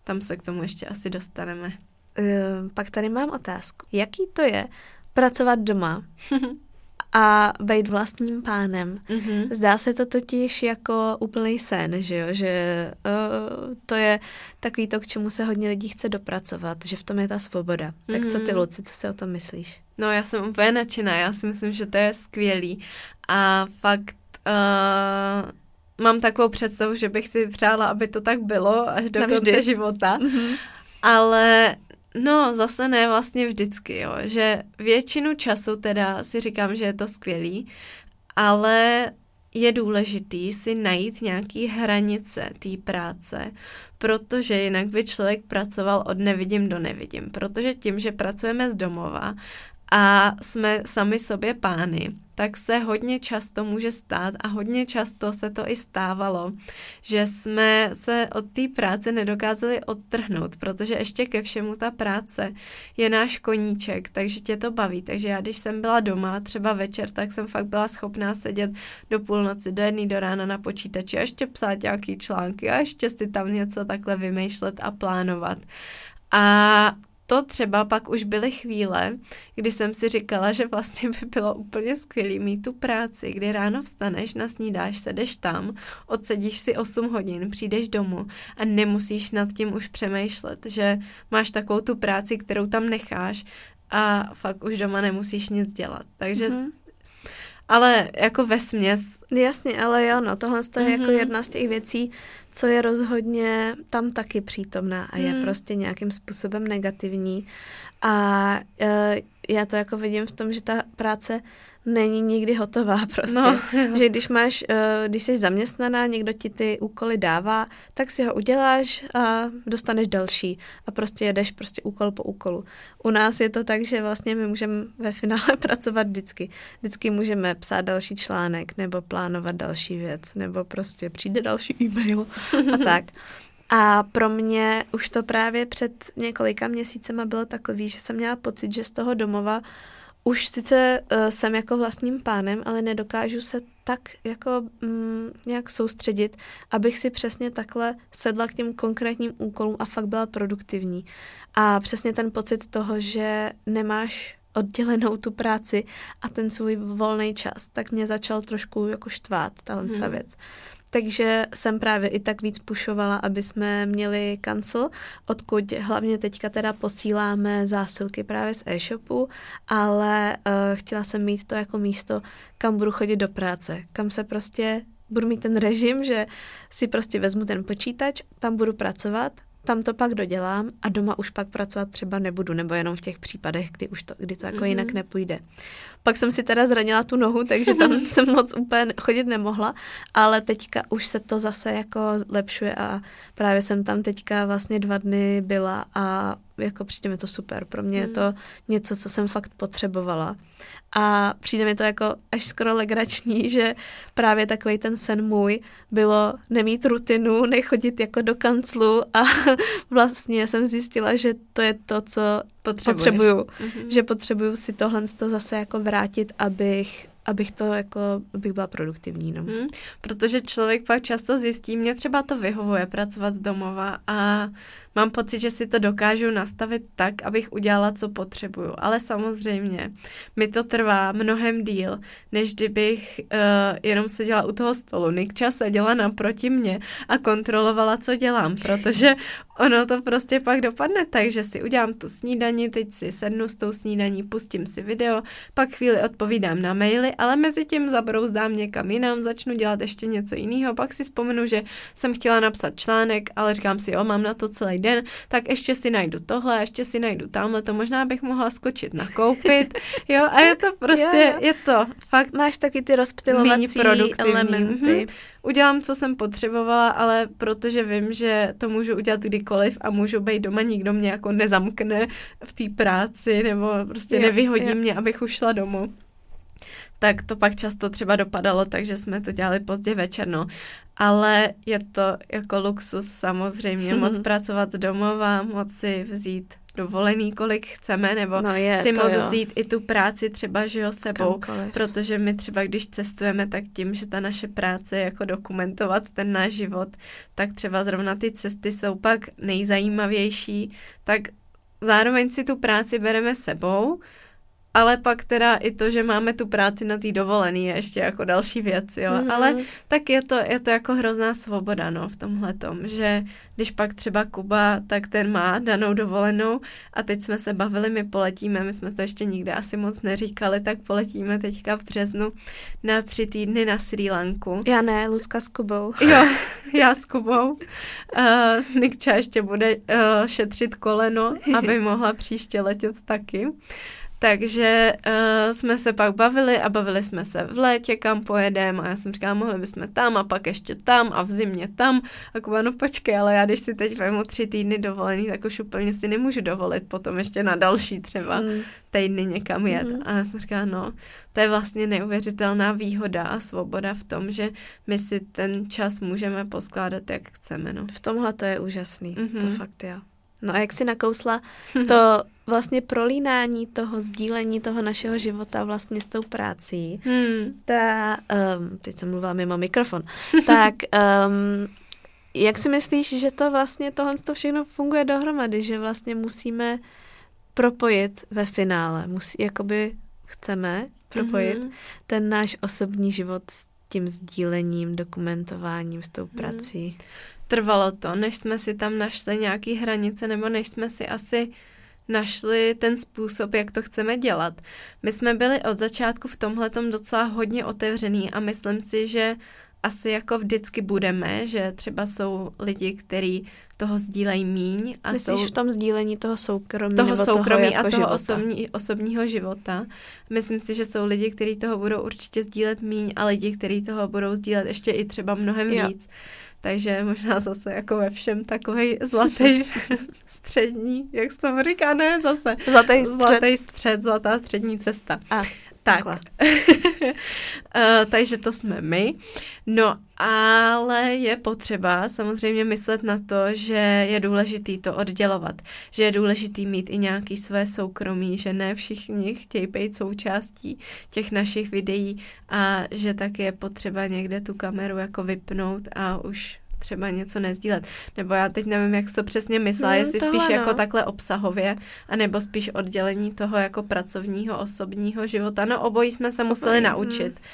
tam se k tomu ještě asi dostaneme. Uh, pak tady mám otázku. Jaký to je pracovat doma a být vlastním pánem. Mm-hmm. Zdá se to totiž jako úplný sen, že jo, že uh, to je takový to, k čemu se hodně lidí chce dopracovat, že v tom je ta svoboda. Mm-hmm. Tak co ty, mhm. Luci, co si o tom myslíš? No já jsem úplně nadšená, já si myslím, že to je skvělý a fakt uh, mám takovou představu, že bych si přála, aby to tak bylo až do Navždy. konce života, mm-hmm. ale No, zase ne vlastně vždycky, jo. Že většinu času teda si říkám, že je to skvělý, ale je důležitý si najít nějaký hranice té práce, protože jinak by člověk pracoval od nevidím do nevidím. Protože tím, že pracujeme z domova a jsme sami sobě pány, tak se hodně často může stát a hodně často se to i stávalo, že jsme se od té práce nedokázali odtrhnout, protože ještě ke všemu ta práce je náš koníček, takže tě to baví. Takže já, když jsem byla doma, třeba večer, tak jsem fakt byla schopná sedět do půlnoci, do jedné do rána na počítači a ještě psát nějaký články a ještě si tam něco takhle vymýšlet a plánovat. A to třeba pak už byly chvíle, kdy jsem si říkala, že vlastně by bylo úplně skvělé mít tu práci, kdy ráno vstaneš, nasnídáš, sedeš tam, odsedíš si 8 hodin, přijdeš domů a nemusíš nad tím už přemýšlet, že máš takovou tu práci, kterou tam necháš a fakt už doma nemusíš nic dělat. Takže mm-hmm. Ale jako ve směs. Jasně, ale jo, no, tohle je mm-hmm. jako mhm. jedna z těch věcí, co je rozhodně tam taky přítomná a je mm. prostě nějakým způsobem negativní. A uh, já to jako vidím v tom, že ta práce není nikdy hotová prostě. No, že když máš, uh, když jsi zaměstnaná, někdo ti ty úkoly dává, tak si ho uděláš a dostaneš další a prostě jedeš prostě úkol po úkolu. U nás je to tak, že vlastně my můžeme ve finále pracovat vždycky. Vždycky můžeme psát další článek nebo plánovat další věc nebo prostě přijde další e-mail a tak. A pro mě už to právě před několika měsícema bylo takový, že jsem měla pocit, že z toho domova už sice uh, jsem jako vlastním pánem, ale nedokážu se tak jako mm, nějak soustředit, abych si přesně takhle sedla k těm konkrétním úkolům a fakt byla produktivní. A přesně ten pocit toho, že nemáš oddělenou tu práci a ten svůj volný čas, tak mě začal trošku jako štvát tahle hmm. věc. Takže jsem právě i tak víc pušovala, aby jsme měli kancel, odkud hlavně teďka teda posíláme zásilky právě z e-shopu, ale uh, chtěla jsem mít to jako místo, kam budu chodit do práce, kam se prostě budu mít ten režim, že si prostě vezmu ten počítač, tam budu pracovat, tam to pak dodělám a doma už pak pracovat třeba nebudu, nebo jenom v těch případech, kdy už to, kdy to jako mm-hmm. jinak nepůjde. Pak jsem si teda zranila tu nohu, takže tam jsem moc úplně chodit nemohla, ale teďka už se to zase jako lepšuje a právě jsem tam teďka vlastně dva dny byla a jako přijde mi to super. Pro mě mm. je to něco, co jsem fakt potřebovala. A přijde mi to jako až skoro legrační, že právě takový ten sen můj bylo nemít rutinu, nechodit jako do kanclu a vlastně jsem zjistila, že to je to, co potřebuju. Mm-hmm. Že potřebuju si tohle zase jako vrátit, abych abych to jako, abych byla produktivní, no. Hmm, protože člověk pak často zjistí, mě třeba to vyhovuje pracovat z domova a mám pocit, že si to dokážu nastavit tak, abych udělala, co potřebuju. Ale samozřejmě mi to trvá mnohem díl, než kdybych uh, jenom seděla u toho stolu. Nikča seděla naproti mě a kontrolovala, co dělám, protože ono to prostě pak dopadne tak, že si udělám tu snídani, teď si sednu s tou snídaní, pustím si video, pak chvíli odpovídám na maily, ale mezi tím zabrouzdám někam jinam, začnu dělat ještě něco jiného, pak si vzpomenu, že jsem chtěla napsat článek, ale říkám si, jo, mám na to celý den, tak ještě si najdu tohle, ještě si najdu tamhle, to možná bych mohla skočit nakoupit, jo, a je to prostě, jo, jo. je to fakt Máš taky ty rozptylovací elementy. Mm-hmm. Udělám, co jsem potřebovala, ale protože vím, že to můžu udělat kdykoliv a můžu být doma, nikdo mě jako nezamkne v té práci nebo prostě jo, nevyhodí jo. mě, abych ušla domů tak to pak často třeba dopadalo, takže jsme to dělali pozdě večer, no. Ale je to jako luxus samozřejmě, moc pracovat z domova, moc si vzít dovolený, kolik chceme, nebo no je, si moc jo. vzít i tu práci třeba, že jo, sebou, Kamkoliv. protože my třeba, když cestujeme, tak tím, že ta naše práce je jako dokumentovat ten náš život, tak třeba zrovna ty cesty jsou pak nejzajímavější, tak zároveň si tu práci bereme sebou, ale pak teda i to, že máme tu práci na té dovolený je ještě jako další věc, jo. Mm-hmm. Ale tak je to, je to jako hrozná svoboda, no, v tomhle tom, že když pak třeba Kuba, tak ten má danou dovolenou a teď jsme se bavili, my poletíme, my jsme to ještě nikde asi moc neříkali, tak poletíme teďka v březnu na tři týdny na Sri Lanku. Já ne, Luzka s Kubou. Jo, já s Kubou. Uh, Nikča ještě bude uh, šetřit koleno, aby mohla příště letět taky. Takže uh, jsme se pak bavili a bavili jsme se v létě, kam pojedeme a já jsem říkala, mohli bychom tam a pak ještě tam a v zimě tam. A Kuba, no počkej, ale já když si teď vezmu tři týdny dovolený, tak už úplně si nemůžu dovolit potom ještě na další třeba mm. týdny někam jet. Mm. A já jsem říkala, no, to je vlastně neuvěřitelná výhoda a svoboda v tom, že my si ten čas můžeme poskládat, jak chceme. No. V tomhle to je úžasný, mm-hmm. to fakt jo. No a jak si nakousla to vlastně prolínání toho sdílení toho našeho života vlastně s tou prací, hmm. ta, um, teď jsem mluvila mimo mikrofon, tak um, jak si myslíš, že to vlastně tohle to všechno funguje dohromady, že vlastně musíme propojit ve finále, musí, jakoby chceme propojit mm-hmm. ten náš osobní život s tím sdílením, dokumentováním, s tou mhm. prací. Mm trvalo to, než jsme si tam našli nějaký hranice, nebo než jsme si asi našli ten způsob, jak to chceme dělat. My jsme byli od začátku v tomhle docela hodně otevřený a myslím si, že asi jako vždycky budeme, že třeba jsou lidi, kteří toho sdílejí míň. A Myslíš jsou v tom sdílení toho soukromí toho soukromí toho jako a toho osobní, osobního života. Myslím si, že jsou lidi, kteří toho budou určitě sdílet míň a lidi, kteří toho budou sdílet ještě i třeba mnohem jo. víc. Takže možná zase jako ve všem takový zlatý střední, jak se to říká, ne zase. Zlatý střed. Zlatý střed, zlatá střední cesta. A, tak. uh, takže to jsme my. No, ale je potřeba samozřejmě myslet na to, že je důležitý to oddělovat, že je důležitý mít i nějaký své soukromí, že ne všichni chtějí být součástí těch našich videí a že tak je potřeba někde tu kameru jako vypnout a už třeba něco nezdílet. Nebo já teď nevím, jak jsi to přesně myslela, no, jestli spíš no. jako takhle obsahově, anebo spíš oddělení toho jako pracovního, osobního života. No obojí jsme se museli obojí, naučit. Hmm.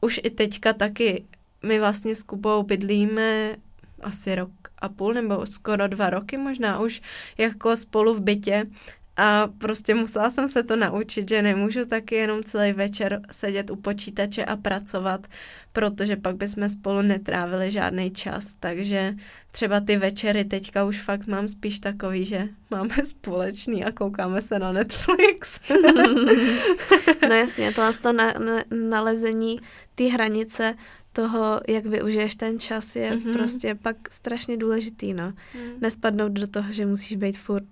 Už i teďka taky my vlastně s Kubou bydlíme asi rok a půl nebo skoro dva roky možná už jako spolu v bytě a prostě musela jsem se to naučit, že nemůžu taky jenom celý večer sedět u počítače a pracovat, protože pak bychom spolu netrávili žádný čas. Takže třeba ty večery teďka už fakt mám spíš takový, že máme společný a koukáme se na Netflix. no jasně, to to na, na, nalezení ty hranice toho, jak využiješ ten čas, je mm-hmm. prostě pak strašně důležitý, no. Mm. Nespadnout do toho, že musíš být furt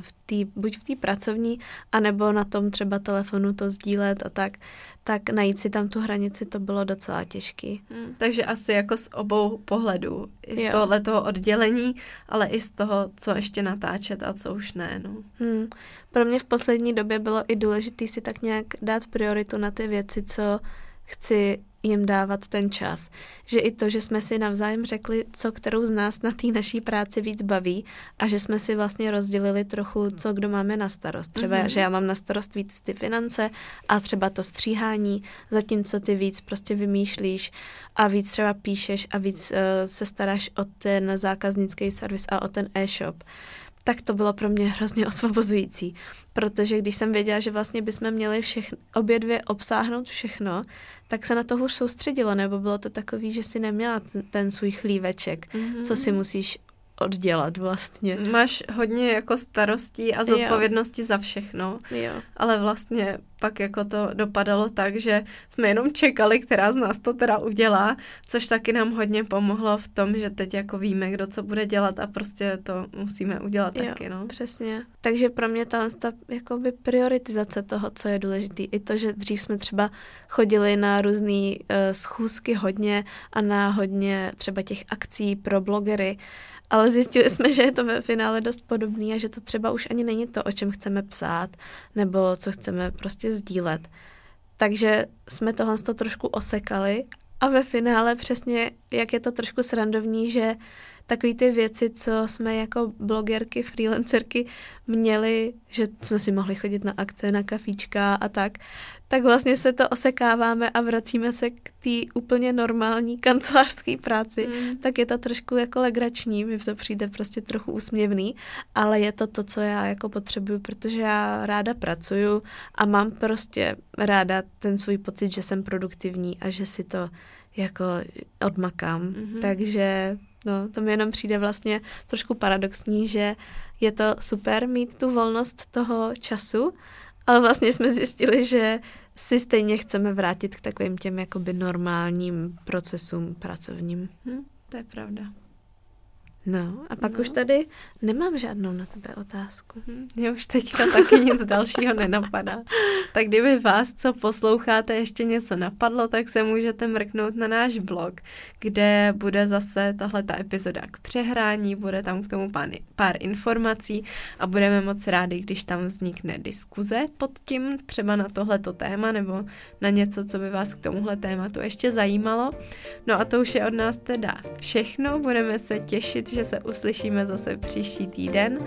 v tý, buď v té pracovní, anebo na tom třeba telefonu to sdílet a tak, tak najít si tam tu hranici, to bylo docela těžký. Hmm, takže asi jako z obou pohledů. I z jo. tohle toho oddělení, ale i z toho, co ještě natáčet a co už ne. No. Hmm. Pro mě v poslední době bylo i důležité si tak nějak dát prioritu na ty věci, co chci jim dávat ten čas. Že i to, že jsme si navzájem řekli, co kterou z nás na té naší práci víc baví a že jsme si vlastně rozdělili trochu, co kdo máme na starost. Třeba, mm-hmm. že já mám na starost víc ty finance a třeba to stříhání, zatímco ty víc prostě vymýšlíš a víc třeba píšeš a víc uh, se staráš o ten zákaznický servis a o ten e-shop tak to bylo pro mě hrozně osvobozující, protože když jsem věděla, že vlastně bychom měli všechno, obě dvě obsáhnout všechno, tak se na to hůř soustředilo, nebo bylo to takový, že si neměla ten, ten svůj chlíveček, mm-hmm. co si musíš oddělat vlastně. Máš hodně jako starostí a zodpovědnosti jo. za všechno, jo. ale vlastně pak jako to dopadalo tak, že jsme jenom čekali, která z nás to teda udělá, což taky nám hodně pomohlo v tom, že teď jako víme, kdo co bude dělat a prostě to musíme udělat jo, taky, no. přesně. Takže pro mě ta, ta jakoby prioritizace toho, co je důležité, i to, že dřív jsme třeba chodili na různé uh, schůzky hodně a na hodně třeba těch akcí pro blogery, ale zjistili jsme, že je to ve finále dost podobný a že to třeba už ani není to, o čem chceme psát nebo co chceme prostě sdílet. Takže jsme tohle to trošku osekali a ve finále přesně, jak je to trošku srandovní, že takové ty věci, co jsme jako blogerky, freelancerky měli, že jsme si mohli chodit na akce, na kafíčka a tak, tak vlastně se to osekáváme a vracíme se k té úplně normální kancelářské práci, mm. tak je to trošku jako legrační, mi to přijde prostě trochu úsměvný, ale je to to, co já jako potřebuju, protože já ráda pracuju a mám prostě ráda ten svůj pocit, že jsem produktivní a že si to jako odmakám. Mm-hmm. Takže no, to mi jenom přijde vlastně trošku paradoxní, že je to super mít tu volnost toho času, ale vlastně jsme zjistili, že si stejně chceme vrátit k takovým těm jakoby normálním procesům pracovním. Hm, to je pravda. No a pak no. už tady nemám žádnou na tebe otázku. Hm, mě už teďka taky nic dalšího nenapadá. Tak kdyby vás, co posloucháte, ještě něco napadlo, tak se můžete mrknout na náš blog, kde bude zase tahle ta epizoda k přehrání, bude tam k tomu pár, pár informací a budeme moc rádi, když tam vznikne diskuze pod tím, třeba na tohleto téma nebo na něco, co by vás k tomuhle tématu ještě zajímalo. No a to už je od nás teda všechno, budeme se těšit, že se uslyšíme zase příští týden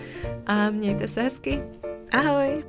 a mějte se hezky. Ahoj!